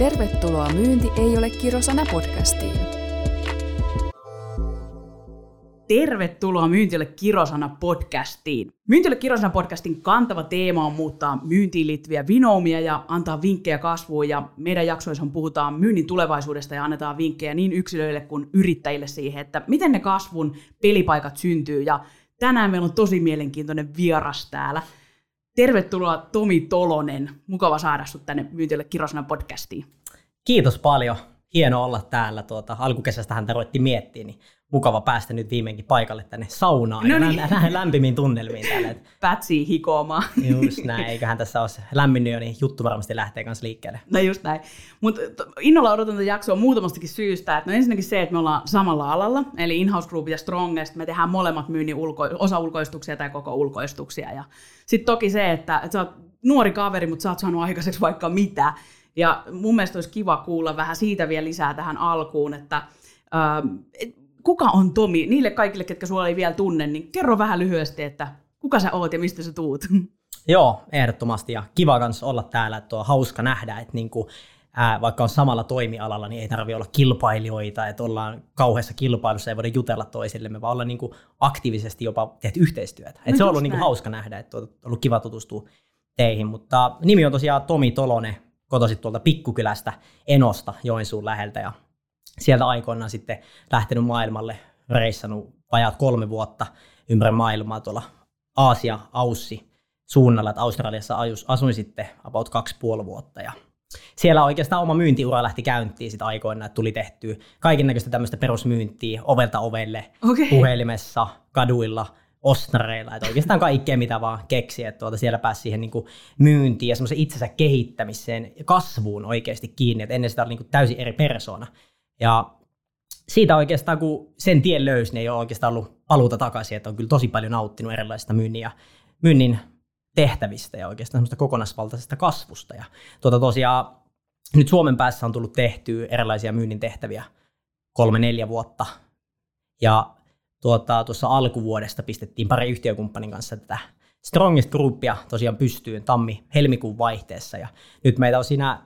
Tervetuloa Myynti ei ole kirosana podcastiin. Tervetuloa Myyntiölle kirosana podcastiin. Myyntiölle kirosana podcastin kantava teema on muuttaa myyntiin liittyviä vinoumia ja antaa vinkkejä kasvuun. Ja meidän jaksoissa puhutaan myynnin tulevaisuudesta ja annetaan vinkkejä niin yksilöille kuin yrittäjille siihen, että miten ne kasvun pelipaikat syntyy. Ja tänään meillä on tosi mielenkiintoinen vieras täällä. Tervetuloa Tomi Tolonen. Mukava saada sinut tänne Myyntiölle kirosana podcastiin. Kiitos paljon. Hieno olla täällä. Tuota, alkukesästä häntä ruvettiin miettiä, niin mukava päästä nyt viimeinkin paikalle tänne saunaan no niin. ja lämpimiin tunnelmiin täällä. Pätsii hikoamaan. Just näin, eiköhän tässä ole lämminnyt jo, niin juttu varmasti lähtee kanssa liikkeelle. No just näin. Mutta innolla odotan tätä jaksoa muutamastakin syystä. Että no ensinnäkin se, että me ollaan samalla alalla, eli Inhouse Group ja Strongest, me tehdään molemmat myynnin ulko, osa ulkoistuksia tai koko ulkoistuksia. Ja sitten toki se, että, että sä oot nuori kaveri, mutta sä oot saanut aikaiseksi vaikka mitä. Ja mun mielestä olisi kiva kuulla vähän siitä vielä lisää tähän alkuun, että äh, kuka on Tomi? Niille kaikille, ketkä sulla ei vielä tunne, niin kerro vähän lyhyesti, että kuka sä oot ja mistä sä tuut? Joo, ehdottomasti ja kiva kanssa olla täällä, että on hauska nähdä, että niinku, ää, vaikka on samalla toimialalla, niin ei tarvitse olla kilpailijoita, että ollaan kauheassa kilpailussa, ei voida jutella toisillemme, vaan olla niinku aktiivisesti jopa tehty yhteistyötä. Et no se on ollut niinku hauska nähdä, että on ollut kiva tutustua teihin, mutta nimi on tosiaan Tomi Tolonen, kotoisit tuolta pikkukylästä Enosta Joensuun läheltä ja sieltä aikoinaan sitten lähtenyt maailmalle, reissannut vajaat kolme vuotta ympäri maailmaa tuolla Aasia, Aussi suunnalla, että Australiassa asuin sitten about kaksi puoli vuotta ja siellä oikeastaan oma myyntiura lähti käyntiin sitten aikoina, että tuli tehtyä kaiken näköistä tämmöistä perusmyyntiä ovelta ovelle, okay. puhelimessa, kaduilla, ostareilla, että oikeastaan kaikkea mitä vaan keksi, että tuota siellä pääsi siihen niin myyntiin ja semmoisen itsensä kehittämiseen ja kasvuun oikeasti kiinni, että ennen sitä oli niin täysin eri persoona. Ja siitä oikeastaan, kun sen tien löysi, niin ei ole oikeastaan ollut paluuta takaisin, että on kyllä tosi paljon nauttinut erilaisista myynnin, ja, myynnin tehtävistä ja oikeastaan semmoista kokonaisvaltaisesta kasvusta. Ja tuota tosiaan nyt Suomen päässä on tullut tehtyä erilaisia myynnin tehtäviä kolme-neljä vuotta. Ja tuota, tuossa alkuvuodesta pistettiin pari yhtiökumppanin kanssa tätä Strongest Groupia tosiaan pystyyn tammi-helmikuun vaihteessa. Ja nyt meitä on siinä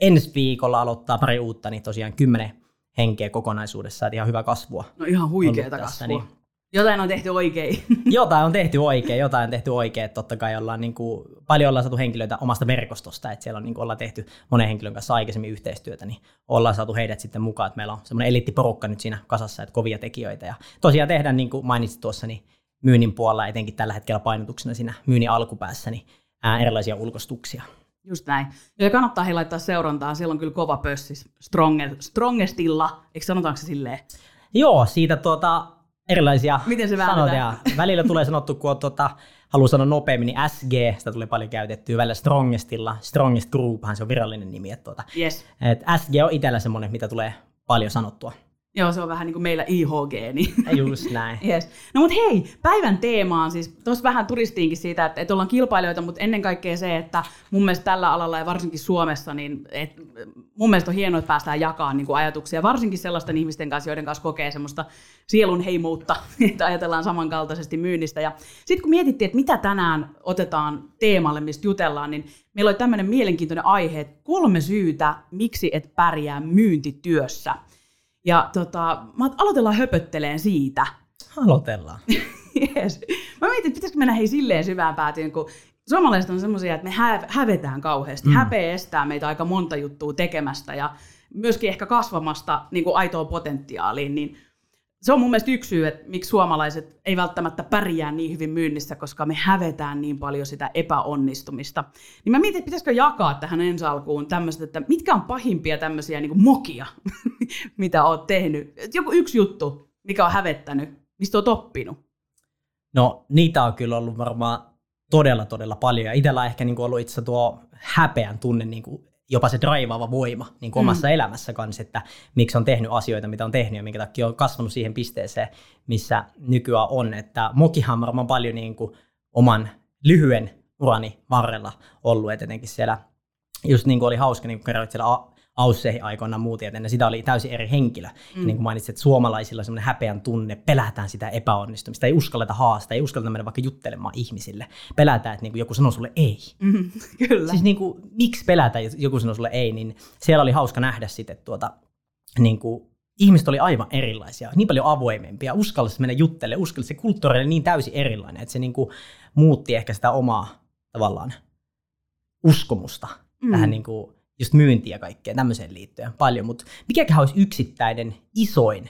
ensi viikolla aloittaa pari uutta, niin tosiaan kymmenen henkeä kokonaisuudessaan, että ihan hyvä kasvua. No ihan huikeeta kasvua. Niin jotain on tehty oikein. jotain on tehty oikein, jotain on tehty oikein. Totta kai ollaan niin kuin, paljon ollaan saatu henkilöitä omasta verkostosta, että siellä on, niin kuin, ollaan tehty monen henkilön kanssa aikaisemmin yhteistyötä, niin ollaan saatu heidät sitten mukaan, että meillä on semmoinen eliittiporukka nyt siinä kasassa, että kovia tekijöitä. Ja tosiaan tehdään, niin kuin mainitsit tuossa, niin myynnin puolella, etenkin tällä hetkellä painotuksena siinä myynnin alkupäässä, niin ää, erilaisia ulkostuksia. Just näin. Ja kannattaa he laittaa seurantaa, siellä on kyllä kova pössis Stronge, Strongestilla, eikö sanotaanko se silleen? Joo, siitä tuota, erilaisia Miten se sanoja. Välillä tulee sanottu, kun on, tuota, haluaa sanoa nopeammin, niin SG, sitä tulee paljon käytettyä, välillä Strongestilla, Strongest Grouphan se on virallinen nimi. Että tuota, yes. et SG on itsellä semmoinen, mitä tulee paljon sanottua. Joo, se on vähän niin kuin meillä IHG. Niin. Just näin. yes. No mutta hei, päivän teema on siis, tuossa vähän turistiinkin siitä, että, että ollaan kilpailijoita, mutta ennen kaikkea se, että mun mielestä tällä alalla ja varsinkin Suomessa, niin et, mun mielestä on hienoa, että päästään jakamaan niin kuin ajatuksia, varsinkin sellaisten ihmisten kanssa, joiden kanssa kokee semmoista sielun heimoutta, että ajatellaan samankaltaisesti myynnistä. Ja sitten kun mietittiin, että mitä tänään otetaan teemalle, mistä jutellaan, niin meillä oli tämmöinen mielenkiintoinen aihe, että kolme syytä, miksi et pärjää myyntityössä – ja tota, mä aloitellaan höpötteleen siitä. Aloitellaan. yes. Mä mietin, että pitäisikö mennä hei silleen syvään päätyyn, kun suomalaiset on semmoisia, että me hä- hävetään kauheasti. Mm. Häpeä estää meitä aika monta juttua tekemästä ja myöskin ehkä kasvamasta niin kuin aitoa potentiaaliin, niin se on mun mielestä yksi syy, että miksi suomalaiset ei välttämättä pärjää niin hyvin myynnissä, koska me hävetään niin paljon sitä epäonnistumista. Niin mä mietin, että pitäisikö jakaa tähän ensi alkuun tämmöiset, että mitkä on pahimpia tämmöisiä niin mokia, mitä oot tehnyt. Joku yksi juttu, mikä on hävettänyt, mistä oot oppinut. No niitä on kyllä ollut varmaan todella, todella paljon. Ja itsellä on ehkä niin kuin ollut itse tuo häpeän tunne niin kuin jopa se draivaava voima niin kuin mm. omassa elämässä kanssa, että miksi on tehnyt asioita, mitä on tehnyt ja minkä takia on kasvanut siihen pisteeseen, missä nykyään on. Että mokihan on varmaan paljon niin kuin oman lyhyen urani varrella ollut, etenkin siellä just niin kuin oli hauska, niin kuin kerroit siellä ausseihin aikoinaan muut, ja sitä oli täysin eri henkilö. Mm. Ja niin kuin mainitsit, että suomalaisilla on semmoinen häpeän tunne, pelätään sitä epäonnistumista, ei uskalleta haastaa, ei uskalleta mennä vaikka juttelemaan ihmisille. Pelätään, että niin kuin joku sanoo sulle ei. Mm, kyllä. Siis niin kuin, miksi pelätä, jos joku sanoo sulle ei, niin siellä oli hauska nähdä sitten tuota, niin kuin ihmiset oli aivan erilaisia, niin paljon avoimempia, uskalsi mennä juttelemaan, uskalsi se kulttuuri oli niin täysin erilainen, että se niin kuin muutti ehkä sitä omaa tavallaan uskomusta mm. tähän niin kuin just myyntiä ja kaikkeen tämmöiseen liittyen paljon, mutta mikäköhän olisi yksittäinen isoin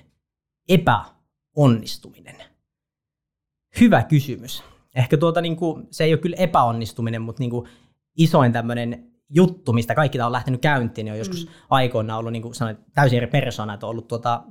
epäonnistuminen? Hyvä kysymys. Ehkä tuota, niin kuin, se ei ole kyllä epäonnistuminen, mutta niin kuin isoin tämmöinen juttu, mistä kaikki tämä on lähtenyt käyntiin, niin on joskus mm. aikoina ollut, niin kuin sanoin, täysin eri persoona, että on ollut tuota,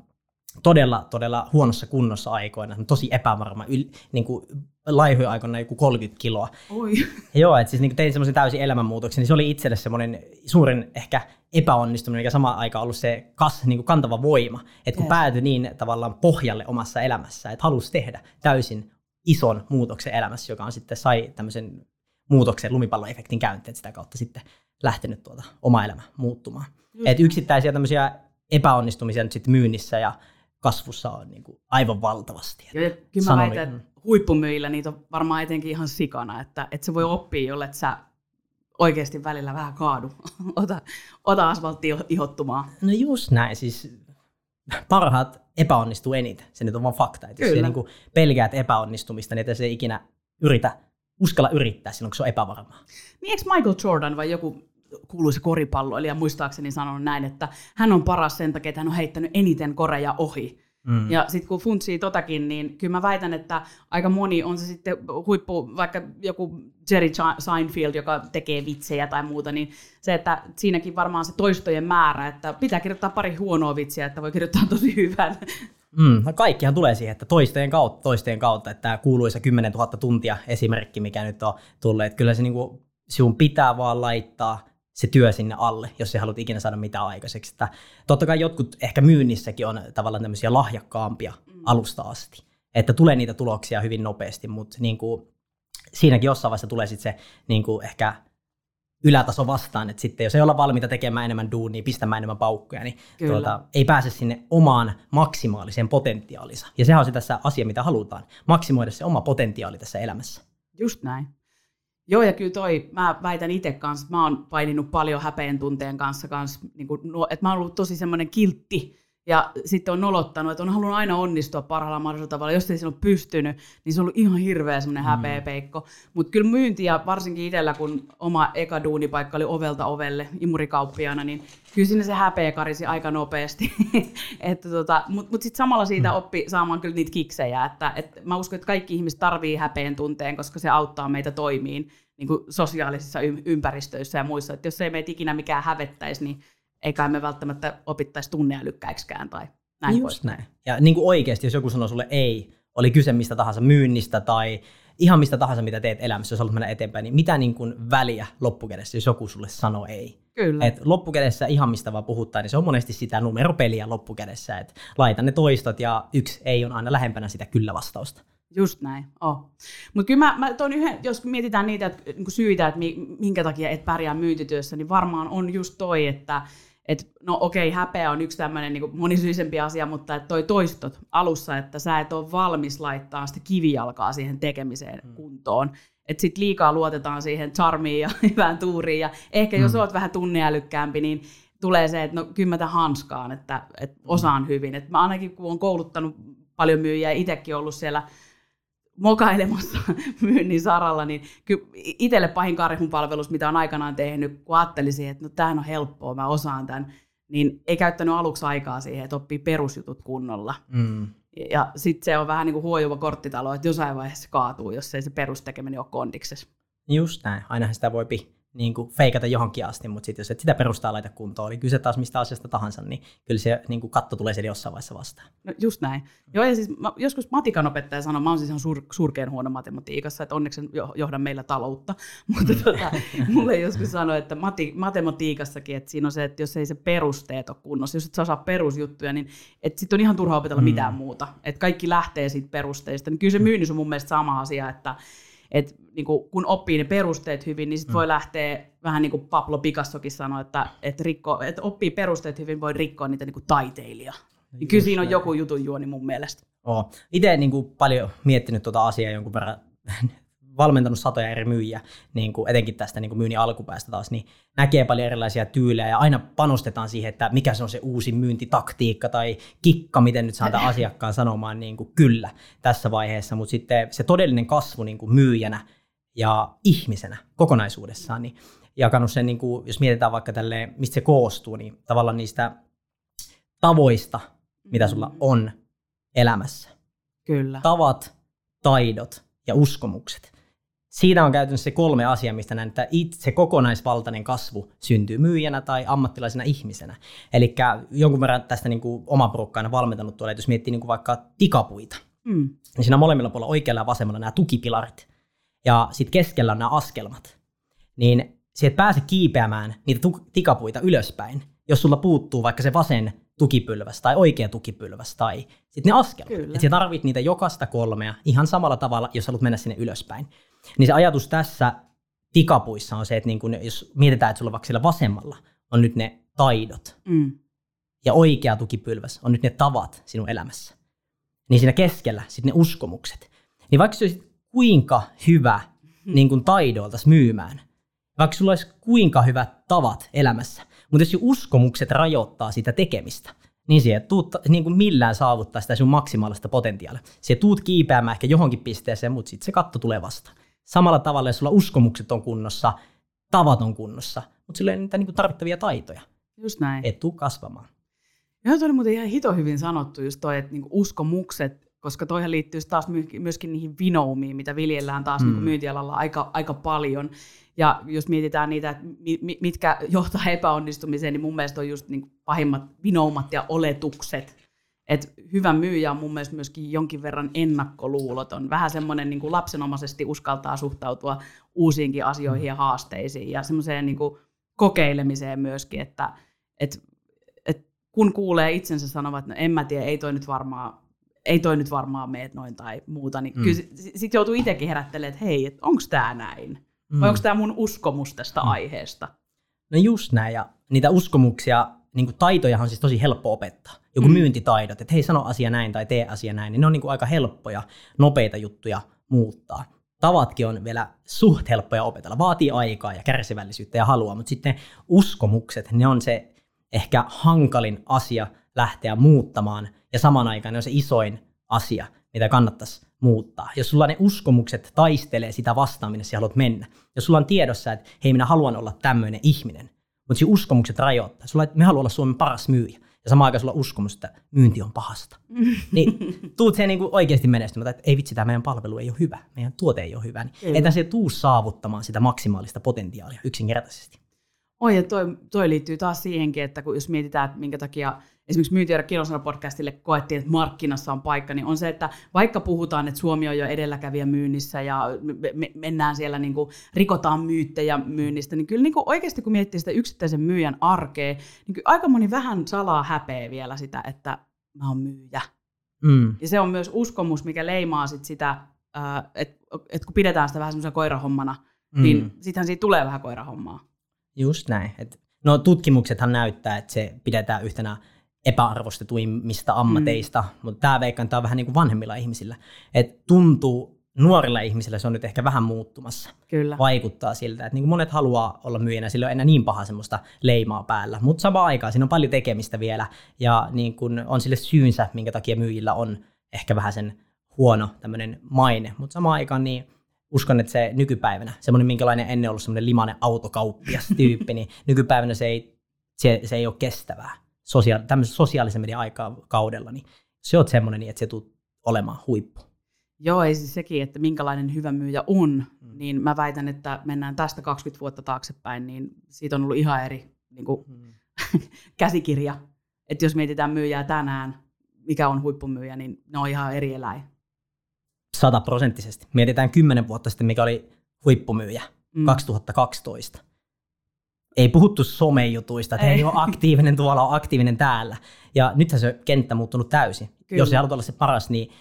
todella, todella huonossa kunnossa aikoina, tosi epävarma, yl, niin kuin laihoja aikoina joku 30 kiloa. Oi. Joo, että siis niin tein semmoisen täysin elämänmuutoksen, niin se oli itselle semmoinen suurin ehkä epäonnistuminen, mikä sama aika ollut se kas, niin kuin kantava voima. Että kun yes. päätyi niin tavallaan pohjalle omassa elämässä, että halusi tehdä täysin ison muutoksen elämässä, joka on sitten sai tämmöisen muutoksen lumipalloefektin käyntiin, että sitä kautta sitten lähtenyt tuota oma elämä muuttumaan. Mm. Et yksittäisiä tämmöisiä epäonnistumisia nyt sitten myynnissä ja kasvussa on niin kuin aivan valtavasti. Joo, kyllä mä väitän, että huippumyillä niitä on varmaan etenkin ihan sikana, että, että se voi oppia, jolle sä oikeasti välillä vähän kaadu. ota, ota asfaltti ihottumaan. No just näin, siis parhaat epäonnistuu eniten. Se nyt on vaan fakta. Että jos sä niin pelkäät epäonnistumista, niin se ikinä yritä, uskalla yrittää silloin, kun se on epävarmaa. Niin eikö Michael Jordan vai joku kuuluisa koripalloilija muistaakseni sanonut näin, että hän on paras sen takia, että hän on heittänyt eniten koreja ohi. Mm. Ja sitten kun funtsii totakin, niin kyllä mä väitän, että aika moni on se sitten huippu, vaikka joku Jerry Seinfeld, joka tekee vitsejä tai muuta, niin se, että siinäkin varmaan se toistojen määrä, että pitää kirjoittaa pari huonoa vitsiä, että voi kirjoittaa tosi hyvän. Mm, no kaikkihan tulee siihen, että toistojen kautta, toistojen kautta, että tämä kuuluisa 10 000 tuntia esimerkki, mikä nyt on tullut, että kyllä se niinku, sinun pitää vaan laittaa se työ sinne alle, jos sä haluat ikinä saada mitään aikaiseksi. Että totta kai jotkut ehkä myynnissäkin on tavallaan tämmöisiä lahjakkaampia mm. alusta asti. Että tulee niitä tuloksia hyvin nopeasti, mutta niin kuin, siinäkin jossain vaiheessa tulee sitten se niin kuin ehkä ylätaso vastaan, että sitten jos ei olla valmiita tekemään enemmän duunia, pistämään enemmän paukkuja, niin tuota, ei pääse sinne omaan maksimaaliseen potentiaalinsa. Ja sehän on se tässä asia, mitä halutaan, maksimoida se oma potentiaali tässä elämässä. Just näin. Joo, ja kyllä toi, mä väitän itse kanssa, mä oon paininut paljon häpeen tunteen kanssa, kanssa niin kuin, että mä oon ollut tosi semmoinen kiltti, ja sitten on nolottanut, että on halunnut aina onnistua parhaalla mahdollisella tavalla. Jos ei se ole pystynyt, niin se on ollut ihan hirveä semmoinen mm. häpeä peikko. Mutta kyllä myynti ja varsinkin itsellä, kun oma eka duunipaikka oli ovelta ovelle imurikauppiana, niin kyllä sinne se häpeä karisi aika nopeasti. tota, Mutta mut sitten samalla siitä mm. oppi saamaan kyllä niitä kiksejä. Että, et mä uskon, että kaikki ihmiset tarvii häpeen tunteen, koska se auttaa meitä toimiin niin kuin sosiaalisissa ympäristöissä ja muissa. Että jos ei meitä ikinä mikään hävettäisi, niin eikä me välttämättä opittaisi tunneälykkäiksikään tai näin Just pois. näin. Ja niin kuin oikeasti, jos joku sanoo sulle ei, oli kyse mistä tahansa myynnistä tai ihan mistä tahansa, mitä teet elämässä, jos haluat mennä eteenpäin, niin mitä niin kuin väliä loppukädessä, jos joku sulle sanoo ei. Kyllä. Et loppukädessä ihan mistä vaan puhuttaa, niin se on monesti sitä numeropeliä loppukädessä, että laita ne toistot ja yksi ei on aina lähempänä sitä kyllä-vastausta. Just näin, oh. Mutta kyllä mä, mä yhden, jos mietitään niitä että, niin syitä, että minkä takia et pärjää myyntityössä, niin varmaan on just toi, että et, no okei, okay, häpeä on yksi tämmöinen niin monisyisempi asia, mutta että toi toistot alussa, että sä et ole valmis laittaa sitä kivijalkaa siihen tekemiseen mm. kuntoon. Että sit liikaa luotetaan siihen charmiin ja hyvään tuuriin. Ja ehkä jos mm. oot vähän tunneälykkäämpi, niin tulee se, että no kyllä hanskaan, että, että osaan mm. hyvin. Et mä ainakin kun olen kouluttanut paljon myyjiä ja itsekin ollut siellä mokailemassa myynnin saralla, niin kyllä itselle pahin karhun palvelus, mitä on aikanaan tehnyt, kun ajattelisin, että no tämähän on helppoa, mä osaan tämän, niin ei käyttänyt aluksi aikaa siihen, että oppii perusjutut kunnolla. Mm. Ja sitten se on vähän niin kuin huojuva korttitalo, että jossain vaiheessa kaatuu, jos ei se perustekeminen ole kondiksessa. Just näin, ainahan sitä voi niin kuin feikata johonkin asti, mutta sitten jos et sitä perustaa laita kuntoon, niin kyse taas mistä asiasta tahansa, niin kyllä se niin kuin katto tulee siellä jossain vaiheessa vastaan. No just näin. Joo, ja siis mä, joskus matikan opettaja sanoi, mä oon siis ihan sur, surkean huono matematiikassa, että onneksi en johda meillä taloutta, mutta tota, mulle joskus sanoi, että mati, matematiikassakin, että siinä on se, että jos ei se perusteet ole kunnossa, jos et sä osaa perusjuttuja, niin sitten on ihan turha opetella mm. mitään muuta. Että kaikki lähtee siitä perusteista. Niin kyllä se myynnissä on mun mielestä sama asia, että että niin kuin, kun oppii ne perusteet hyvin, niin sitten mm. voi lähteä, vähän niin kuin Pablo Picassokin sanoi, että, että, rikko, että oppii perusteet hyvin, voi rikkoa niitä niin kuin taiteilija. Niin kyllä siinä on joku jutun juoni mun mielestä. Oh. Itse niin kuin paljon miettinyt tuota asiaa jonkun verran valmentanut satoja eri myyjiä, niin kuin etenkin tästä niin kuin myynnin alkupäästä taas, niin näkee paljon erilaisia tyylejä ja aina panostetaan siihen, että mikä se on se uusi myyntitaktiikka tai kikka, miten nyt saadaan asiakkaan sanomaan niin kuin kyllä tässä vaiheessa, mutta sitten se todellinen kasvu niin kuin myyjänä ja ihmisenä kokonaisuudessaan, niin jakanut sen, niin kuin, jos mietitään vaikka tälle, mistä se koostuu, niin tavallaan niistä tavoista, mitä sulla mm. on elämässä. Kyllä. Tavat, taidot ja uskomukset siinä on käytännössä se kolme asiaa, mistä näen, että itse kokonaisvaltainen kasvu syntyy myyjänä tai ammattilaisena ihmisenä. Eli jonkun verran tästä niin kuin oma porukka aina valmentanut tuolla, että jos miettii niin kuin vaikka tikapuita, mm. niin siinä molemmilla puolella oikealla ja vasemmalla nämä tukipilarit. Ja sitten keskellä on nämä askelmat. Niin sieltä pääse kiipeämään niitä tikapuita ylöspäin, jos sulla puuttuu vaikka se vasen tukipylväs tai oikea tukipylväs tai sitten ne askelmat. Että sä tarvit niitä jokaista kolmea ihan samalla tavalla, jos haluat mennä sinne ylöspäin. Niin se ajatus tässä tikapuissa on se, että niin kun, jos mietitään, että sulla vaikka siellä vasemmalla on nyt ne taidot mm. ja oikea tukipylväs on nyt ne tavat sinun elämässä, niin siinä keskellä sitten ne uskomukset. Niin vaikka se olisi kuinka hyvä mm. niin kun taidoilta myymään, vaikka sulla olisi kuinka hyvät tavat elämässä, mutta jos uskomukset rajoittaa sitä tekemistä, niin siihen tuut niin kuin millään saavuttaa sitä sun maksimaalista potentiaalia. Se tuut kiipeämään ehkä johonkin pisteeseen, mutta sitten se katto tulee vastaan. Samalla tavalla, jos sulla uskomukset on kunnossa, tavat on kunnossa, mutta sillä ei niitä niin tarvittavia taitoja. Just näin. Et tuu kasvamaan. Joo, toi oli muuten ihan hito hyvin sanottu just toi, että niinku uskomukset, koska toihan liittyy taas myöskin niihin vinoumiin, mitä viljellään taas niinku mm. niinku myyntialalla aika, aika paljon. Ja jos mietitään niitä, mitkä johtaa epäonnistumiseen, niin mun mielestä on just niin pahimmat vinoumat ja oletukset. Et hyvä myyjä on mun mielestä myöskin jonkin verran ennakkoluuloton. Vähän semmoinen niin lapsenomaisesti uskaltaa suhtautua uusiinkin asioihin ja haasteisiin ja semmoiseen niin kokeilemiseen myöskin, että et, et kun kuulee itsensä sanovat, että no en mä tiedä, ei toi nyt varmaan ei toi nyt varmaan meet noin tai muuta, niin mm. sitten joutuu itsekin herättelemään, että hei, onko tämä näin? Mm. Vai onko tämä mun uskomus tästä mm. aiheesta? No just näin, ja niitä uskomuksia, niin kuin taitoja on siis tosi helppo opettaa. Joku mm. myyntitaidot, että hei sano asia näin tai tee asia näin, niin ne on niin kuin aika helppoja, nopeita juttuja muuttaa. Tavatkin on vielä suht helppoja opetella, vaatii aikaa ja kärsivällisyyttä ja halua, mutta sitten uskomukset, ne on se ehkä hankalin asia lähteä muuttamaan, ja saman aikaan ne on se isoin asia, mitä kannattaisi muuttaa. Jos sulla ne uskomukset taistelee sitä vastaan, minne sä haluat mennä. Jos sulla on tiedossa, että hei, minä haluan olla tämmöinen ihminen, mutta se uskomukset rajoittaa. Sulla, että me haluan olla Suomen paras myyjä. Ja samaan aikaan sulla on uskomus, että myynti on pahasta. niin tuut siihen niin oikeasti menestymään, että ei vitsi, tämä meidän palvelu ei ole hyvä, meidän tuote ei ole hyvä. Niin että se tuu saavuttamaan sitä maksimaalista potentiaalia yksinkertaisesti. Oi, ja toi, toi liittyy taas siihenkin, että kun jos mietitään, että minkä takia esimerkiksi Myyntiöidä Kilosana podcastille koettiin, että markkinassa on paikka, niin on se, että vaikka puhutaan, että Suomi on jo edelläkävijä myynnissä ja me, me, mennään siellä, niin kuin, rikotaan myyttejä myynnistä, niin kyllä niin kuin oikeasti kun miettii sitä yksittäisen myyjän arkea, niin kyllä aika moni vähän salaa häpeä vielä sitä, että mä oon myyjä. Mm. Ja se on myös uskomus, mikä leimaa sit sitä, että et kun pidetään sitä vähän semmoisena koirahommana, mm. niin sittenhän siitä tulee vähän koirahommaa. Just näin. Et, no tutkimuksethan näyttää, että se pidetään yhtenä epäarvostetuimmista ammateista, mm. mutta tämä veikkaan tämä on vähän niin kuin vanhemmilla ihmisillä. Et tuntuu nuorilla ihmisillä se on nyt ehkä vähän muuttumassa. Kyllä. Vaikuttaa siltä, että niin kuin monet haluaa olla myyjänä, sillä on enää niin paha semmoista leimaa päällä. Mutta samaan aikaan siinä on paljon tekemistä vielä ja niin kuin on sille syynsä, minkä takia myyjillä on ehkä vähän sen huono tämmöinen maine. Mutta samaan aikaan niin uskon, että se nykypäivänä, semmoinen minkälainen ennen ollut semmoinen limainen autokauppias tyyppi, niin nykypäivänä se ei, se, se ei ole kestävää sosia- tämmöisessä sosiaalisen median aikakaudella, niin se on semmoinen, niin että se tulee olemaan huippu. Joo, ei siis sekin, että minkälainen hyvä myyjä on, mm. niin mä väitän, että mennään tästä 20 vuotta taaksepäin, niin siitä on ollut ihan eri niin kuin, mm. käsikirja. Että jos mietitään myyjää tänään, mikä on huippumyyjä, niin ne on ihan eri eläin. Sataprosenttisesti. Mietitään kymmenen vuotta sitten, mikä oli huippumyyjä, mm. 2012 ei puhuttu somejutuista, että ei. hei, on aktiivinen tuolla, on aktiivinen täällä. Ja nythän se kenttä muuttunut täysin. Kyllä. Jos haluat olla se paras, niin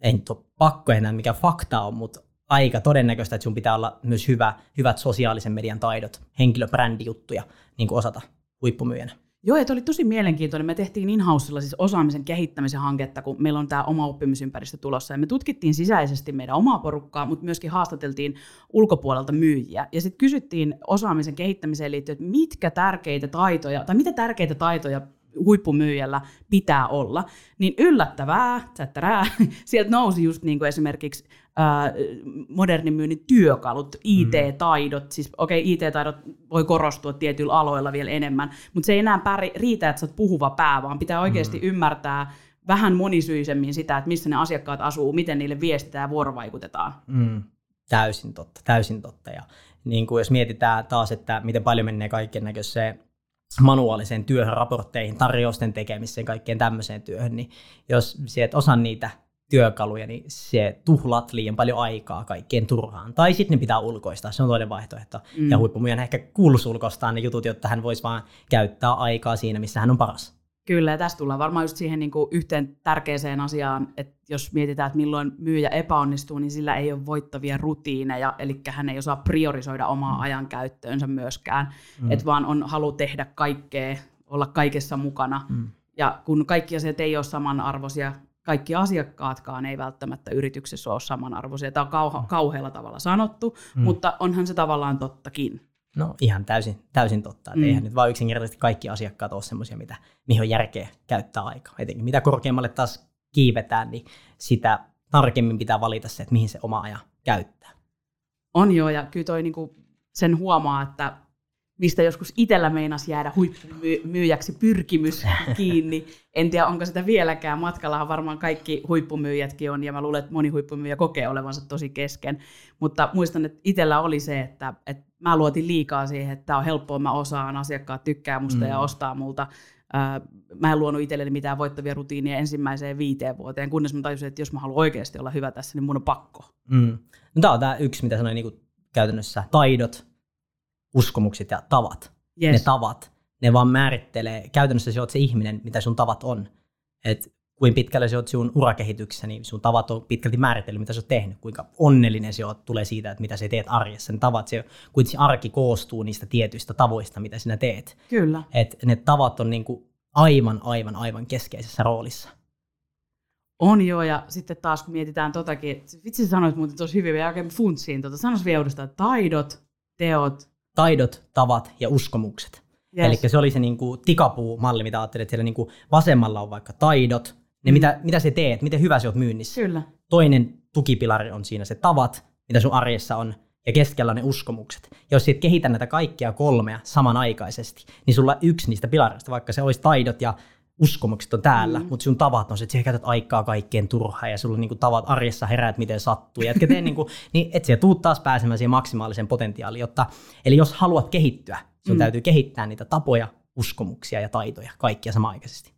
ei nyt ole pakko enää mikä fakta on, mutta aika todennäköistä, että sun pitää olla myös hyvä, hyvät sosiaalisen median taidot, henkilöbrändijuttuja niin kuin osata huippumyyjänä. Joo, että oli tosi mielenkiintoinen. Me tehtiin in siis osaamisen kehittämisen hanketta, kun meillä on tämä oma oppimisympäristö tulossa. Ja me tutkittiin sisäisesti meidän omaa porukkaa, mutta myöskin haastateltiin ulkopuolelta myyjiä. Ja sitten kysyttiin osaamisen kehittämiseen liittyen, että mitkä tärkeitä taitoja, tai mitä tärkeitä taitoja huippumyyjällä pitää olla, niin yllättävää, tsättärää, sieltä nousi just niin kuin esimerkiksi ää, modernin myynnin työkalut, IT-taidot, mm. siis okei, okay, IT-taidot voi korostua tietyillä aloilla vielä enemmän, mutta se ei enää päri, riitä, että sä oot puhuva pää, vaan pitää oikeasti mm. ymmärtää vähän monisyisemmin sitä, että missä ne asiakkaat asuu, miten niille viestitään ja vuorovaikutetaan. Mm. Täysin totta, täysin totta. Ja niin kuin jos mietitään taas, että miten paljon menee kaiken näköiseen manuaaliseen työhön, raportteihin, tarjousten tekemiseen, kaikkeen tämmöiseen työhön, niin jos sieltä osan niitä työkaluja, niin se tuhlat liian paljon aikaa kaikkeen turhaan. Tai sitten ne pitää ulkoistaa, se on toinen vaihtoehto. Mm. Ja huippumyyjän ehkä kuuluisi ulkoistaa ne jutut, jotta hän voisi vaan käyttää aikaa siinä, missä hän on paras. Kyllä, ja tässä tullaan varmaan just siihen niin kuin yhteen tärkeäseen asiaan, että jos mietitään, että milloin myyjä epäonnistuu, niin sillä ei ole voittavia rutiineja, eli hän ei osaa priorisoida omaa mm. ajan käyttöönsä myöskään, mm. että vaan on halu tehdä kaikkea, olla kaikessa mukana. Mm. Ja kun kaikki asiat ei ole samanarvoisia, kaikki asiakkaatkaan ei välttämättä yrityksessä ole samanarvoisia. Tämä on kauha, mm. kauhealla tavalla sanottu, mm. mutta onhan se tavallaan tottakin. No ihan täysin, täysin totta. Mm. Eihän nyt vaan yksinkertaisesti kaikki asiakkaat ole sellaisia, mitä, mihin on järkeä käyttää aikaa. Etenkin mitä korkeammalle taas kiivetään, niin sitä tarkemmin pitää valita se, että mihin se oma aja käyttää. On joo, ja kyllä toi niinku sen huomaa, että mistä joskus itsellä meinas jäädä huippumyyjäksi pyrkimys kiinni. En tiedä, onko sitä vieläkään. Matkallahan varmaan kaikki huippumyyjätkin on, ja mä luulen, että moni huippumyyjä kokee olevansa tosi kesken. Mutta muistan, että itsellä oli se, että, että mä luotin liikaa siihen, että tämä on helppoa, mä osaan, asiakkaat tykkää musta mm. ja ostaa multa. Mä en luonut itselleni mitään voittavia rutiinia ensimmäiseen viiteen vuoteen, kunnes mä tajusin, että jos mä haluan oikeasti olla hyvä tässä, niin mun on pakko. Mm. No, tämä on tämä yksi, mitä sanoin niin kuin käytännössä. Taidot, uskomukset ja tavat. Yes. Ne tavat, ne vaan määrittelee, käytännössä se oot se ihminen, mitä sun tavat on. Et kuin pitkälle se oot sun urakehityksessä, niin sun tavat on pitkälti määritellyt, mitä sä oot tehnyt, kuinka onnellinen se oot, tulee siitä, että mitä sä teet arjessa. Ne tavat, se, kuinka se arki koostuu niistä tietyistä tavoista, mitä sinä teet. Kyllä. Et ne tavat on niinku aivan, aivan, aivan keskeisessä roolissa. On joo, ja sitten taas kun mietitään totakin, vitsi sanoit muuten tosi hyvin, ja oikein funtsiin, tota, sanois vielä uudestaan, taidot, teot. Taidot, tavat ja uskomukset. Yes. Eli se oli se niinku tikapuu-malli, mitä ajattelet, että siellä niinku vasemmalla on vaikka taidot, ne, mitä, mitä sä teet, miten hyvä sä oot myynnissä. Kyllä. Toinen tukipilari on siinä se tavat, mitä sun arjessa on, ja keskellä ne uskomukset. Ja jos et kehitä näitä kaikkia kolmea samanaikaisesti, niin sulla yksi niistä pilareista, vaikka se olisi taidot ja uskomukset on täällä, mm. mutta sun tavat on se, että sä käytät aikaa kaikkeen turhaan ja sulla niinku tavat arjessa heräät miten sattuu. Ja etkä tee niinku, niin et sä tuu taas pääsemään siihen maksimaaliseen potentiaaliin. Jotta, eli jos haluat kehittyä, sun mm. täytyy kehittää niitä tapoja, uskomuksia ja taitoja kaikkia samaaikaisesti.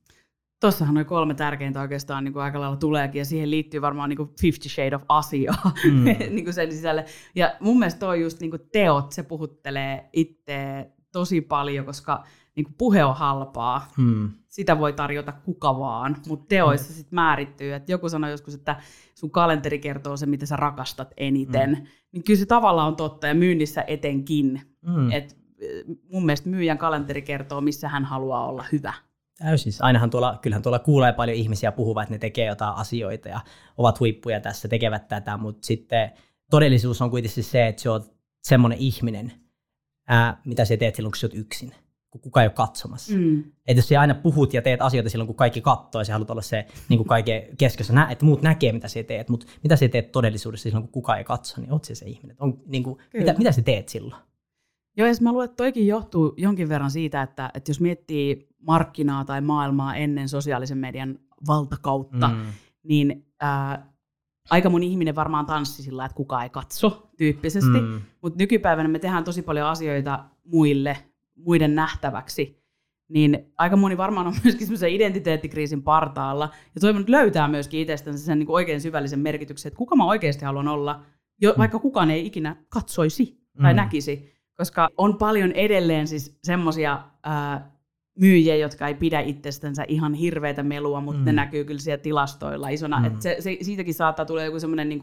Tuossahan noin kolme tärkeintä oikeastaan niin kuin aika lailla tuleekin, ja siihen liittyy varmaan niin kuin Fifty Shade of asiaa mm. niin kuin sen sisälle. Ja mun mielestä toi just niin kuin teot, se puhuttelee itse tosi paljon, koska niin kuin puhe on halpaa. Mm. Sitä voi tarjota kuka vaan, mutta teoissa mm. sitten määrittyy. Että joku sanoi joskus, että sun kalenteri kertoo se, mitä sä rakastat eniten. Mm. Niin kyllä se tavallaan on totta, ja myynnissä etenkin. Mm. Et mun mielestä myyjän kalenteri kertoo, missä hän haluaa olla hyvä. Täysin. Ainahan tuolla, kyllähän tuolla kuulee paljon ihmisiä puhuvat, että ne tekee jotain asioita ja ovat huippuja tässä, tekevät tätä, mutta sitten todellisuus on kuitenkin se, että se on semmoinen ihminen, ää, mitä sä teet silloin, kun sä oot yksin, kun kukaan ei ole katsomassa. Mm. Että jos sä aina puhut ja teet asioita silloin, kun kaikki katsoo ja sä haluat olla se niin kuin kaiken keskessä, nä- että muut näkee, mitä sä teet, mutta mitä sä teet todellisuudessa silloin, kun kukaan ei katso, niin oot se se ihminen. On, niin kuin, mitä, mitä sä teet silloin? Joo, ja mä luulen, että toikin johtuu jonkin verran siitä, että, että jos miettii markkinaa tai maailmaa ennen sosiaalisen median valtakautta, mm. niin ää, aika moni ihminen varmaan tanssi sillä, että kukaan ei katso tyyppisesti, mm. mutta nykypäivänä me tehdään tosi paljon asioita muille, muiden nähtäväksi, niin aika moni varmaan on myöskin semmoisen identiteettikriisin partaalla, ja toivon, että löytää myöskin itsestänsä sen niin oikein syvällisen merkityksen, että kuka mä oikeasti haluan olla, jo, mm. vaikka kukaan ei ikinä katsoisi tai mm. näkisi, koska on paljon edelleen siis semmoisia myyjiä, jotka ei pidä itsestänsä ihan hirveätä melua, mutta mm. ne näkyy kyllä siellä tilastoilla isona. Mm. Et se, se, siitäkin saattaa tulla joku semmoinen niin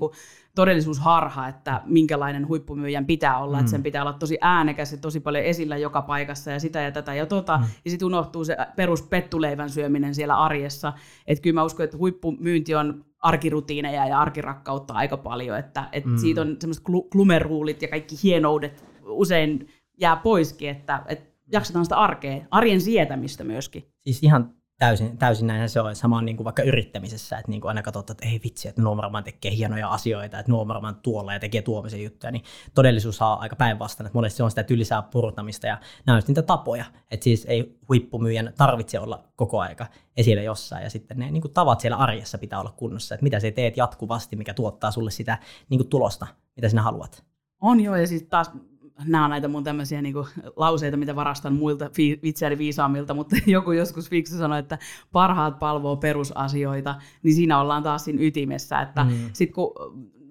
todellisuusharha, että minkälainen huippumyyjän pitää olla, mm. että sen pitää olla tosi äänekäs ja tosi paljon esillä joka paikassa ja sitä ja tätä ja tota, mm. ja sitten unohtuu se perus pettuleivän syöminen siellä arjessa. Että kyllä mä uskon, että huippumyynti on arkirutiineja ja arkirakkautta aika paljon, että, että mm. siitä on semmoiset klumeruulit ja kaikki hienoudet usein jää poiskin, että, että jaksetaan sitä arkea, arjen sietämistä myöskin. Siis ihan täysin, täysin näin se on. Sama niin kuin vaikka yrittämisessä, että niin kuin aina katsotaan, että ei vitsi, että nuo varmaan tekee hienoja asioita, että nuo varmaan tuolla ja tekee tuomisen juttuja, niin todellisuus on aika päinvastainen, että monesti se on sitä tylisää purtamista ja nämä on niitä tapoja, että siis ei huippumyyjän tarvitse olla koko aika esillä jossain ja sitten ne niin kuin tavat siellä arjessa pitää olla kunnossa, että mitä sä teet jatkuvasti, mikä tuottaa sulle sitä niin kuin tulosta, mitä sinä haluat. On joo, ja sitten taas nämä on näitä mun tämmöisiä niinku lauseita, mitä varastan muilta fi- itseäni viisaamilta, mutta joku joskus fiksu sanoi, että parhaat palvoo perusasioita, niin siinä ollaan taas siinä ytimessä, että mm. sit kun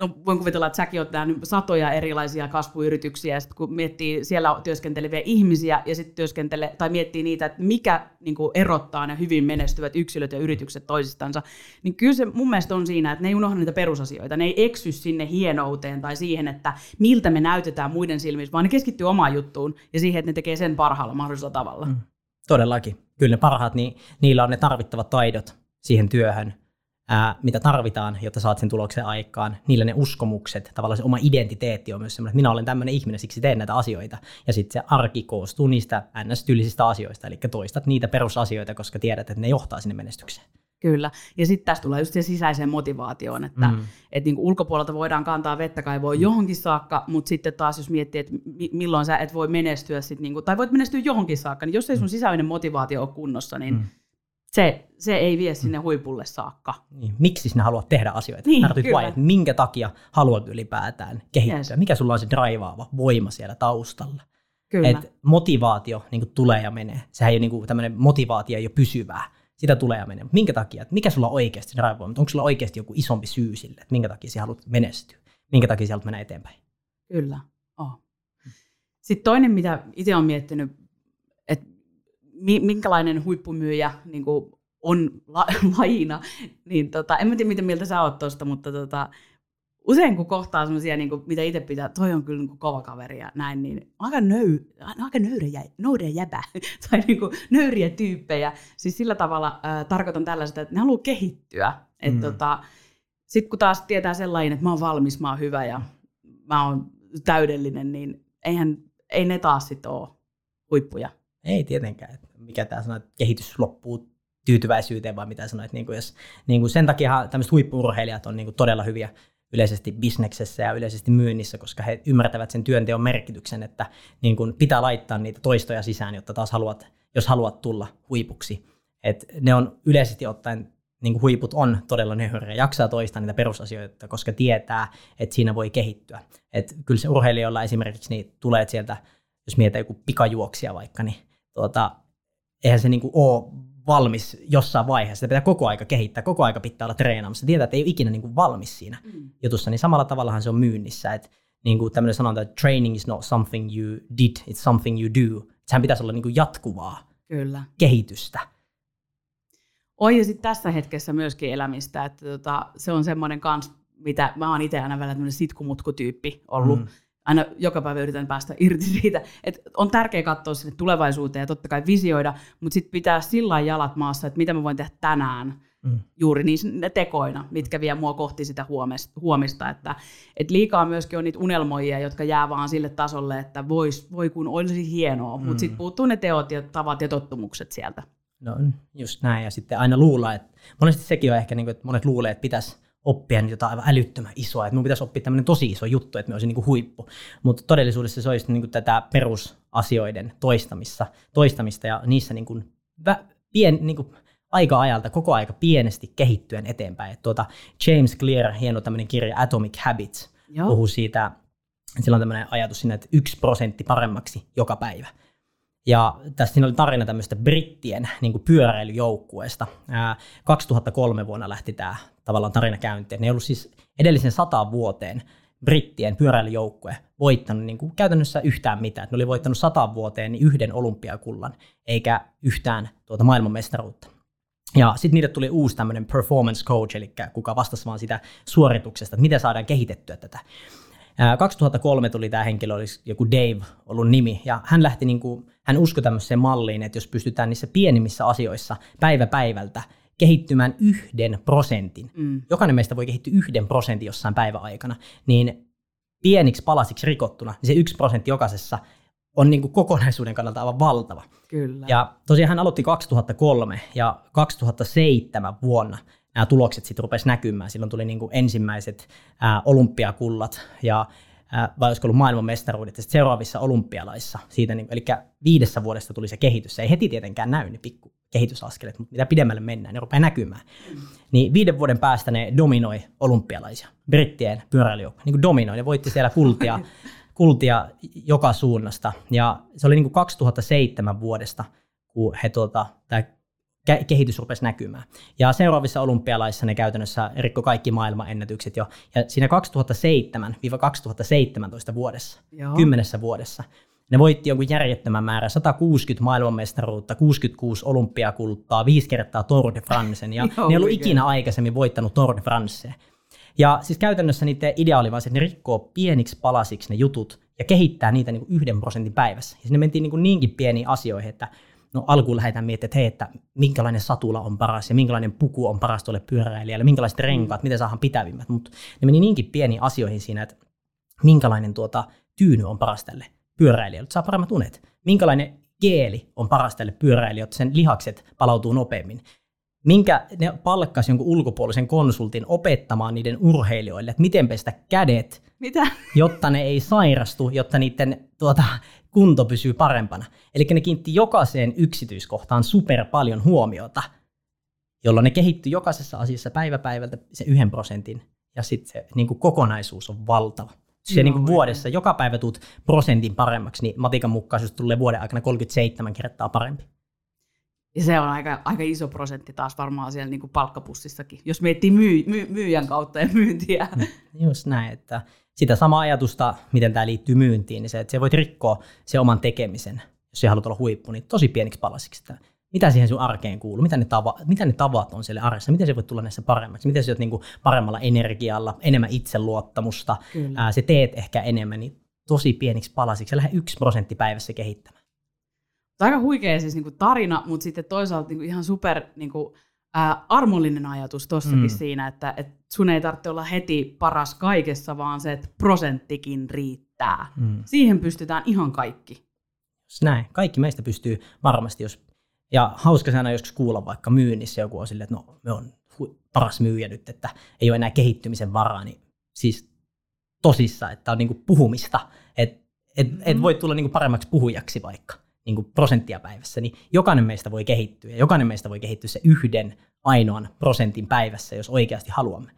no voin kuvitella, että säkin nähnyt satoja erilaisia kasvuyrityksiä, ja sitten kun miettii siellä työskenteleviä ihmisiä, ja sitten työskentele, tai miettii niitä, että mikä niin kuin erottaa ne hyvin menestyvät yksilöt ja yritykset toisistansa, niin kyllä se mun mielestä on siinä, että ne ei unohda niitä perusasioita, ne ei eksy sinne hienouteen tai siihen, että miltä me näytetään muiden silmissä, vaan ne keskittyy omaan juttuun ja siihen, että ne tekee sen parhaalla mahdollisella tavalla. Mm. Todellakin. Kyllä ne parhaat, niin niillä on ne tarvittavat taidot siihen työhön, ää, mitä tarvitaan, jotta saat sen tuloksen aikaan. Niillä ne uskomukset, tavallaan se oma identiteetti on myös semmoinen, että minä olen tämmöinen ihminen, siksi teen näitä asioita. Ja sitten se arki koostuu niistä ns-tyylisistä asioista, eli toistat niitä perusasioita, koska tiedät, että ne johtaa sinne menestykseen. Kyllä. Ja sitten tästä tulee just se sisäiseen motivaatioon, että mm. et niinku ulkopuolelta voidaan kantaa vettä kaivoon mm. johonkin saakka, mutta sitten taas jos miettii, että milloin sä et voi menestyä, sit niinku, tai voit menestyä johonkin saakka, niin jos ei sun mm. sisäinen motivaatio ole kunnossa, niin mm se, se ei vie sinne huipulle saakka. Niin. Miksi sinä haluat tehdä asioita? Niin, vai, että minkä takia haluat ylipäätään kehittyä? Yes. Mikä sulla on se draivaava voima siellä taustalla? Kyllä. Et motivaatio niin tulee ja menee. Sehän ei ole niin tämmöinen motivaatio ei ole pysyvää. Sitä tulee ja menee. Mikä takia? Että mikä sulla on oikeasti draivaava? Onko sulla oikeasti joku isompi syy sille, että minkä takia sinä haluat menestyä? Minkä takia sinä haluat mennä eteenpäin? Kyllä. Oh. Sitten toinen, mitä itse olen miettinyt minkälainen huippumyyjä niin kuin on la, lajina, niin tota, en mä tiedä, miten mieltä sä oot tosta, mutta tota, usein kun kohtaa semmoisia, niin mitä itse pitää, toi on kyllä niin kova kaveri ja näin, niin aika, nöy, aika nöyriä, nöyriä jäbä tai niin kuin nöyriä tyyppejä. Siis sillä tavalla äh, tarkoitan tällaista, että ne haluaa kehittyä. Mm. Tota, Sitten kun taas tietää sellainen, että mä oon valmis, mä oon hyvä ja mä oon täydellinen, niin eihän, ei ne taas sitten ole huippuja. Ei tietenkään. Mikä tämä sanoo, että kehitys loppuu tyytyväisyyteen, vai mitä sanoit. Niin kuin jos, niin kuin sen takia tämmöiset huippurheilijat on niin kuin todella hyviä yleisesti bisneksessä ja yleisesti myynnissä, koska he ymmärtävät sen työnteon merkityksen, että niin kuin pitää laittaa niitä toistoja sisään, jotta taas haluat, jos haluat tulla huipuksi. Et ne on yleisesti ottaen niin kuin huiput on todella nöyrä jaksaa toistaa niitä perusasioita, koska tietää, että siinä voi kehittyä. Et kyllä se urheilijoilla esimerkiksi niin tulee sieltä, jos mietitään joku pikajuoksia vaikka, niin tuota, eihän se niinku ole valmis jossain vaiheessa. Sitä pitää koko aika kehittää, koko aika pitää olla treenaamassa. Tietää, että ei ole ikinä niinku valmis siinä mm. jutussa, niin samalla tavallahan se on myynnissä. Että niin kuin tämmöinen sanonta, että training is not something you did, it's something you do. Sehän pitäisi olla niin kuin jatkuvaa Kyllä. kehitystä. Oi, ja sitten tässä hetkessä myöskin elämistä, että tota, se on semmoinen kans, mitä mä oon itse aina välillä tämmöinen sitkumutku-tyyppi ollut. Mm aina joka päivä yritän päästä irti siitä, että on tärkeää katsoa sinne tulevaisuuteen ja totta kai visioida, mutta sitten pitää sillä jalat maassa, että mitä mä voin tehdä tänään mm. juuri niin tekoina, mitkä vie mua kohti sitä huomista. Että, että liikaa myöskin on niitä unelmoijia, jotka jää vaan sille tasolle, että vois, voi kun olisi hienoa, mm. mutta sitten puuttuu ne teot ja tavat ja tottumukset sieltä. No just näin, ja sitten aina luulla, että monesti sekin on ehkä, niin kuin, että monet luulee, että pitäisi oppia jotain aivan älyttömän isoa, että minun pitäisi oppia tämmöinen tosi iso juttu, että me olisin niin kuin huippu. Mutta todellisuudessa se olisi niin kuin tätä perusasioiden toistamista, toistamista ja niissä niin kuin vä, pien, niin kuin aika ajalta koko aika pienesti kehittyen eteenpäin. Et tuota, James Clear, hieno tämmöinen kirja Atomic Habits, Joo. puhuu siitä, sillä on tämmöinen ajatus siinä, että yksi prosentti paremmaksi joka päivä. Ja tässä siinä oli tarina tämmöistä brittien niin pyöräilyjoukkueesta. Ää, 2003 vuonna lähti tämä tavallaan tarina käyntiin. Ne ei ollut siis edellisen sata vuoteen brittien pyöräilyjoukkue voittanut niin kuin käytännössä yhtään mitään. Ne oli voittanut sata vuoteen niin yhden olympiakullan, eikä yhtään tuota maailmanmestaruutta. Ja sitten niille tuli uusi tämmöinen performance coach, eli kuka vastasi vaan sitä suorituksesta, että miten saadaan kehitettyä tätä. 2003 tuli tämä henkilö, olisi joku Dave ollut nimi, ja hän lähti niin kuin, hän uskoi tämmöiseen malliin, että jos pystytään niissä pienimmissä asioissa päivä päivältä kehittymään yhden prosentin, mm. jokainen meistä voi kehittyä yhden prosentin jossain päiväaikana, niin pieniksi palasiksi rikottuna, niin se yksi prosentti jokaisessa on niin kuin kokonaisuuden kannalta aivan valtava. Kyllä. Ja tosiaan hän aloitti 2003 ja 2007 vuonna nämä tulokset sitten rupesi näkymään. Silloin tuli niin kuin ensimmäiset ää, olympiakullat ja ää, vai olisiko ollut maailmanmestaruudet ja seuraavissa olympialaissa. Siitä, niin, eli viidessä vuodesta tuli se kehitys. Se ei heti tietenkään näy ne pikku kehitysaskeleet, mutta mitä pidemmälle mennään, ne rupeaa näkymään. Niin viiden vuoden päästä ne dominoi olympialaisia, brittien pyöräilyjoukko. Niin kuin dominoi, ne voitti siellä kultia, kultia joka suunnasta. Ja se oli niin kuin 2007 vuodesta, kun he tuota, tämä kehitys rupesi näkymään. Ja seuraavissa olympialaissa ne käytännössä rikko kaikki maailman ennätykset jo. Ja siinä 2007-2017 vuodessa, Joo. kymmenessä vuodessa, ne voitti jonkun järjettömän määrän, 160 maailmanmestaruutta, 66 olympiakultaa, viisi kertaa Tour de Francen, ja Joo, ne ei ollut ikinä aikaisemmin voittanut Tour de France. Ja siis käytännössä niiden idea oli vaan se, että ne rikkoo pieniksi palasiksi ne jutut ja kehittää niitä niin kuin yhden prosentin päivässä. Ja sinne mentiin niin kuin niinkin pieniin asioihin, että no alkuun lähdetään miettimään, että hei, että minkälainen satula on paras ja minkälainen puku on paras tuolle pyöräilijälle, minkälaiset renkaat, miten saadaan pitävimmät. Mutta ne meni niinkin pieniin asioihin siinä, että minkälainen tuota tyyny on paras tälle pyöräilijälle, saa paremmat unet. Minkälainen geeli on paras tälle pyöräilijälle, että sen lihakset palautuu nopeammin. Minkä ne palkkasi jonkun ulkopuolisen konsultin opettamaan niiden urheilijoille, että miten pestä kädet, Mitä? jotta ne ei sairastu, jotta niiden tuota, kunto pysyy parempana. Eli ne kiinnitti jokaiseen yksityiskohtaan super paljon huomiota, jolloin ne kehittyi jokaisessa asiassa päivä päivältä se yhden prosentin, ja sitten se niin kokonaisuus on valtava. Se niin kuin vuodessa, joka päivä tuut prosentin paremmaksi, niin matikan mukaan se tulee vuoden aikana 37 kertaa parempi. Ja se on aika, aika iso prosentti taas varmaan siellä niin kuin palkkapussissakin, jos miettii myy, myy, myyjän kautta ja myyntiä. Just näin, että sitä samaa ajatusta, miten tämä liittyy myyntiin, niin se, että se voit rikkoa se oman tekemisen, jos sä haluat olla huippu, niin tosi pieniksi palasiksi. Mitä siihen sun arkeen kuuluu, mitä ne, tava, mitä ne tavat on siellä arjessa, miten se voi tulla näissä paremmaksi, miten sä oot niinku paremmalla energialla, enemmän itseluottamusta, ää, se teet ehkä enemmän, niin tosi pieniksi palasiksi, lähde yksi prosentti päivässä kehittämään. Aika huikea siis niinku tarina, mutta sitten toisaalta niinku ihan super niinku, ää, armollinen ajatus tossakin mm. siinä, että et sun ei tarvitse olla heti paras kaikessa, vaan se, että prosenttikin riittää. Mm. Siihen pystytään ihan kaikki. Näin. Kaikki meistä pystyy varmasti, jos... Ja hauska sana joskus kuulla vaikka myynnissä joku on silleen, että no me on paras myyjä nyt, että ei ole enää kehittymisen varaa, niin siis tosissa, että on niinku puhumista, että et, et voi tulla niinku paremmaksi puhujaksi vaikka niin kuin prosenttia päivässä, niin jokainen meistä voi kehittyä. Ja jokainen meistä voi kehittyä se yhden ainoan prosentin päivässä, jos oikeasti haluamme.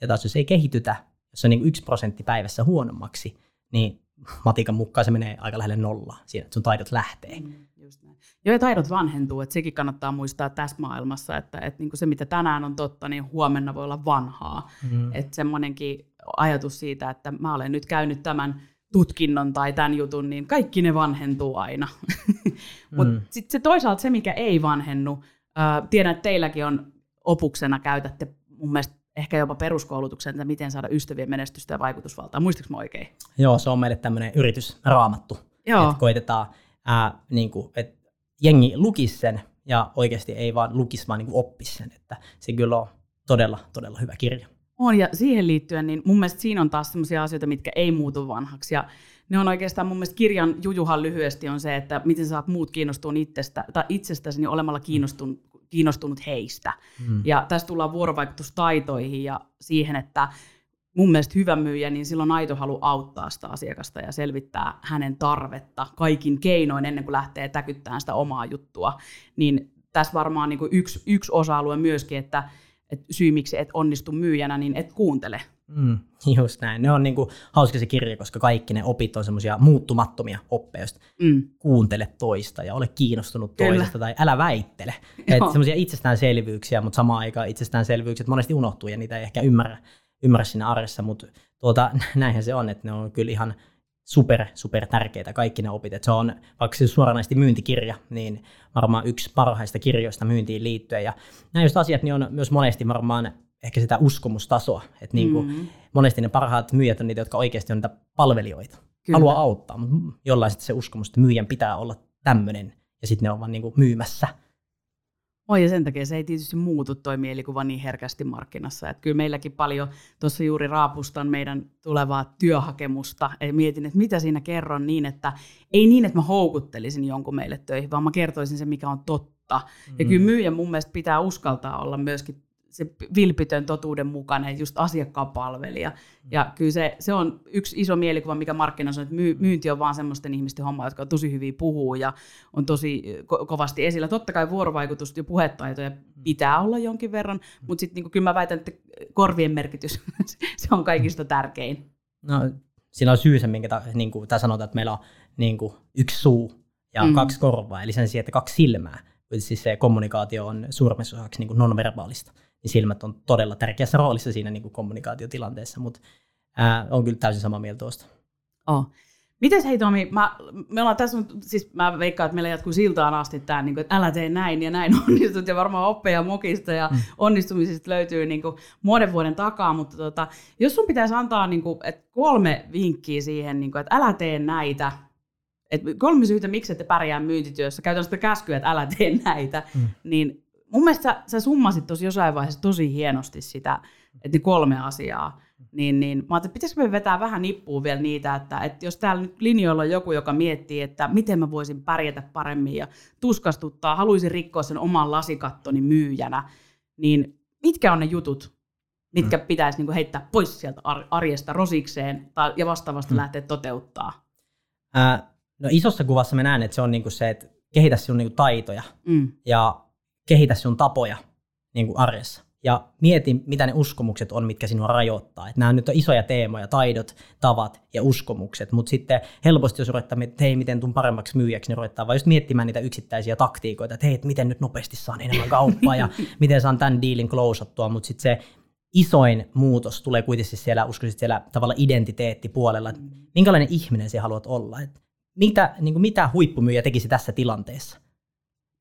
Ja taas jos ei kehitytä, jos se on niin kuin yksi prosentti päivässä huonommaksi, niin matikan mukaan se menee aika lähelle nollaa siinä, että sun taidot lähtee. Mm, just näin. Joo, ja taidot vanhentuu, että sekin kannattaa muistaa tässä maailmassa, että, että niin kuin se, mitä tänään on totta, niin huomenna voi olla vanhaa. Mm. Että semmoinenkin ajatus siitä, että mä olen nyt käynyt tämän tutkinnon tai tämän jutun, niin kaikki ne vanhentuu aina. Mutta mm. sitten se toisaalta se, mikä ei vanhennu, äh, tiedän, että teilläkin on opuksena, käytätte mun mielestä ehkä jopa peruskoulutuksen, että miten saada ystävien menestystä ja vaikutusvaltaa. Muistatko mä oikein? Joo, se on meille tämmöinen yritysraamattu. Joo. Että koitetaan, ää, niin kuin, että jengi lukisi sen ja oikeasti ei vaan lukisi, vaan niin kuin oppisi sen. Että se kyllä on todella, todella hyvä kirja. On, ja siihen liittyen, niin mun mielestä siinä on taas sellaisia asioita, mitkä ei muutu vanhaksi. Ja ne on oikeastaan mun mielestä kirjan jujuhan lyhyesti on se, että miten saat muut kiinnostua itsestä, tai itsestäsi niin olemalla kiinnostunut, kiinnostunut heistä. Mm. Ja tässä tullaan vuorovaikutustaitoihin ja siihen, että mun mielestä hyvä myyjä, niin silloin aito halu auttaa sitä asiakasta ja selvittää hänen tarvetta kaikin keinoin ennen kuin lähtee täkyttämään sitä omaa juttua. Niin tässä varmaan niin kuin yksi, yksi osa-alue myöskin, että että syy miksi et onnistu myyjänä, niin et kuuntele. Mm, just näin. Ne on niinku hauska se kirja, koska kaikki ne opit on semmoisia muuttumattomia oppeja. Mm. Kuuntele toista ja ole kiinnostunut Kyllä. toisesta tai älä väittele. Semmoisia itsestäänselvyyksiä, mutta samaan aikaan itsestäänselvyyksiä monesti unohtuu ja niitä ei ehkä ymmärrä, ymmärrä siinä arjessa, mutta tuota, näinhän se on, että ne on kyllä ihan super, super tärkeitä kaikki ne opit. Et se on vaikka siis suoranaisesti myyntikirja, niin varmaan yksi parhaista kirjoista myyntiin liittyen. Ja nämä just asiat niin on myös monesti varmaan ehkä sitä uskomustasoa. Että niin kuin mm-hmm. monesti ne parhaat myyjät on niitä, jotka oikeasti on niitä palvelijoita. Kyllä. Haluaa auttaa, mutta jollain sitten se uskomus, että myyjän pitää olla tämmöinen. Ja sitten ne on vaan niin kuin myymässä. Oi, ja sen takia se ei tietysti muutu toi mielikuva niin herkästi markkinassa. Että kyllä meilläkin paljon, tuossa juuri raapustan meidän tulevaa työhakemusta, ja mietin, että mitä siinä kerron niin, että ei niin, että mä houkuttelisin jonkun meille töihin, vaan mä kertoisin se, mikä on totta. Ja kyllä myyjän mun mielestä pitää uskaltaa olla myöskin se vilpitön totuuden mukainen, just asiakkaan palvelija. Ja kyllä se, se on yksi iso mielikuva, mikä markkinassa on, että myynti on vaan semmoisten ihmisten homma, jotka on tosi hyvin puhuu ja on tosi ko- kovasti esillä. Totta kai vuorovaikutus ja puhetaitoja pitää olla jonkin verran, mutta sitten niin kyllä mä väitän, että korvien merkitys, se on kaikista tärkein. No, siinä on syy se, minkä ta, niin kuin, sanotaan, että meillä on niin kuin, yksi suu ja mm. kaksi korvaa, eli sen sijaan, että kaksi silmää. Siis se kommunikaatio on suuremmassa osaksi niin nonverbaalista niin silmät on todella tärkeässä roolissa siinä niin kuin kommunikaatiotilanteessa, mutta ää, on kyllä täysin samaa mieltä tuosta. Oh. Mites hei Tomi, mä, me ollaan tässä, siis mä veikkaan, että meillä jatkuu siltaan asti tämä, niin kuin, että älä tee näin ja näin onnistut, ja varmaan oppeja mokista ja mm. onnistumisista löytyy niin kuin, monen vuoden takaa, mutta tota, jos sun pitäisi antaa niin kuin, että kolme vinkkiä siihen, niin kuin, että älä tee näitä, että kolme syytä, miksi ette pärjää myyntityössä, käytän sitä käskyä, että älä tee näitä, mm. niin mun mielestä sä, sä summasit tuossa jossain vaiheessa tosi hienosti sitä, että ne kolme asiaa. Niin, niin mä ajattelin, että pitäisikö me vetää vähän nippuun vielä niitä, että, että jos täällä nyt linjoilla on joku, joka miettii, että miten mä voisin pärjätä paremmin ja tuskastuttaa, haluaisin rikkoa sen oman lasikattoni myyjänä, niin mitkä on ne jutut, mitkä mm. pitäisi niin heittää pois sieltä arjesta rosikseen tai, ja vastaavasti mm. lähteä toteuttaa? Ää, no isossa kuvassa mä näen, että se on niinku se, että kehitä sinun niinku taitoja mm. ja kehitä sun tapoja niin kuin arjessa. Ja mieti, mitä ne uskomukset on, mitkä sinua rajoittaa. Et nämä nyt on isoja teemoja, taidot, tavat ja uskomukset, mutta sitten helposti, jos ruvetaan että hei, miten tuun paremmaksi myyjäksi, niin ruvetaan vaan just miettimään niitä yksittäisiä taktiikoita, että hei, että miten nyt nopeasti saan enemmän kauppaa ja miten saan tämän diilin klousattua, mutta sitten se isoin muutos tulee kuitenkin siellä, uskoisin siellä tavalla identiteettipuolella, että minkälainen ihminen sinä haluat olla, että mitä, niin kuin mitä huippumyyjä tekisi tässä tilanteessa.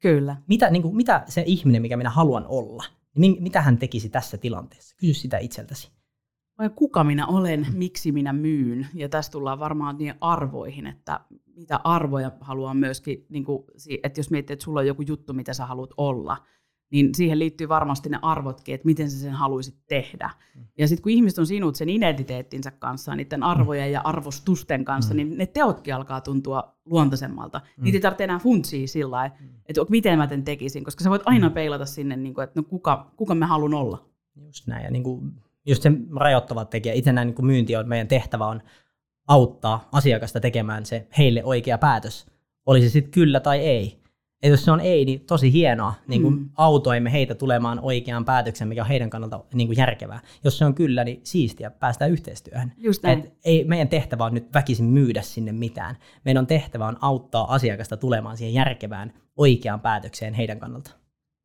Kyllä. Mitä, niin kuin, mitä se ihminen, mikä minä haluan olla, niin mitä hän tekisi tässä tilanteessa? Kysy sitä itseltäsi. Vai kuka minä olen, miksi minä myyn? Ja tässä tullaan varmaan niin arvoihin, että mitä arvoja haluan myöskin, niin kuin, että jos miettii, että sulla on joku juttu, mitä sä haluat olla, niin siihen liittyy varmasti ne arvotkin, että miten sä sen haluaisit tehdä. Mm. Ja sitten kun ihmiset on sinut sen identiteettinsä kanssa, niiden arvojen ja arvostusten kanssa, mm. niin ne teotkin alkaa tuntua luontaisemmalta. Mm. Niitä ei tarvitse enää funtsia sillä lailla, mm. että miten mä tämän tekisin, koska sä voit aina mm. peilata sinne, niin että no kuka, kuka mä haluan olla. Just näin, ja niin kuin, just se rajoittava tekijä. Itse näin niin myynti on, meidän tehtävä on auttaa asiakasta tekemään se heille oikea päätös. Oli se sitten kyllä tai ei. Ja jos se on ei, niin tosi hienoa. Niin kuin mm. autoimme heitä tulemaan oikeaan päätöksen, mikä on heidän kannalta niin kuin järkevää. Jos se on kyllä, niin siistiä, päästään yhteistyöhön. Just näin. Et ei, meidän tehtävä on nyt väkisin myydä sinne mitään. Meidän tehtävä on auttaa asiakasta tulemaan siihen järkevään, oikeaan päätökseen heidän kannalta.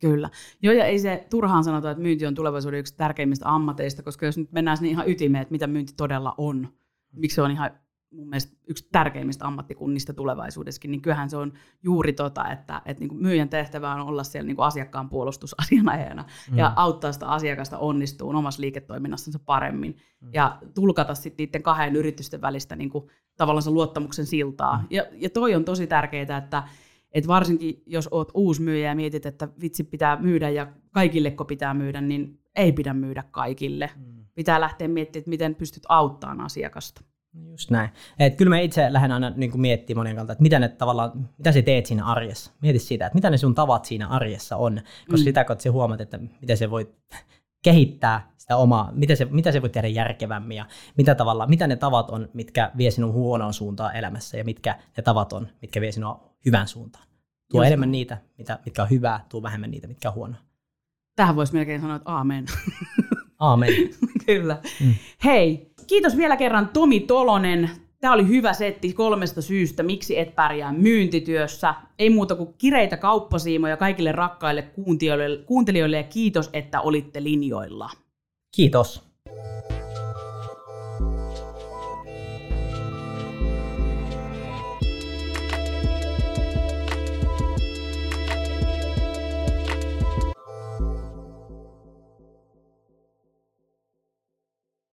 Kyllä. Joo, ja ei se turhaan sanota, että myynti on tulevaisuuden yksi tärkeimmistä ammateista, koska jos nyt mennään sinne ihan ytimeen, että mitä myynti todella on, miksi se on ihan mun mielestä yksi tärkeimmistä ammattikunnista tulevaisuudessakin, niin kyllähän se on juuri tota, että, että niin kuin myyjän tehtävä on olla siellä niin kuin asiakkaan puolustusasianajana mm. ja auttaa sitä asiakasta onnistumaan omassa liiketoiminnassansa paremmin mm. ja tulkata sitten niiden kahden yritysten välistä niin kuin, tavallaan se luottamuksen siltaa. Mm. Ja, ja toi on tosi tärkeää, että, että varsinkin jos oot uusi myyjä ja mietit, että vitsi pitää myydä ja kaikilleko pitää myydä, niin ei pidä myydä kaikille. Mm. Pitää lähteä miettimään, että miten pystyt auttamaan asiakasta. Just näin. Et kyllä mä itse lähden aina niin miettimään monen kalta, että mitä, ne tavallaan, mitä sä teet siinä arjessa. Mieti sitä, että mitä ne sun tavat siinä arjessa on. Koska mm. sitä kautta sä huomaat, että miten se voi kehittää sitä omaa, mitä se, mitä se voi tehdä järkevämmin ja mitä, tavalla, mitä ne tavat on, mitkä vie sinun huonoon suuntaan elämässä ja mitkä ne tavat on, mitkä vie sinua hyvään suuntaan. Tuo Just enemmän niitä, mitä, mitkä on hyvää, tuo vähemmän niitä, mitkä on huonoa. Tähän voisi melkein sanoa, että aamen. Aamen. Kyllä. Mm. Hei, kiitos vielä kerran Tomi Tolonen. Tämä oli hyvä setti kolmesta syystä, miksi et pärjää myyntityössä. Ei muuta kuin kireitä kauppasiimoja kaikille rakkaille kuuntelijoille, kuuntelijoille ja kiitos, että olitte linjoilla. Kiitos.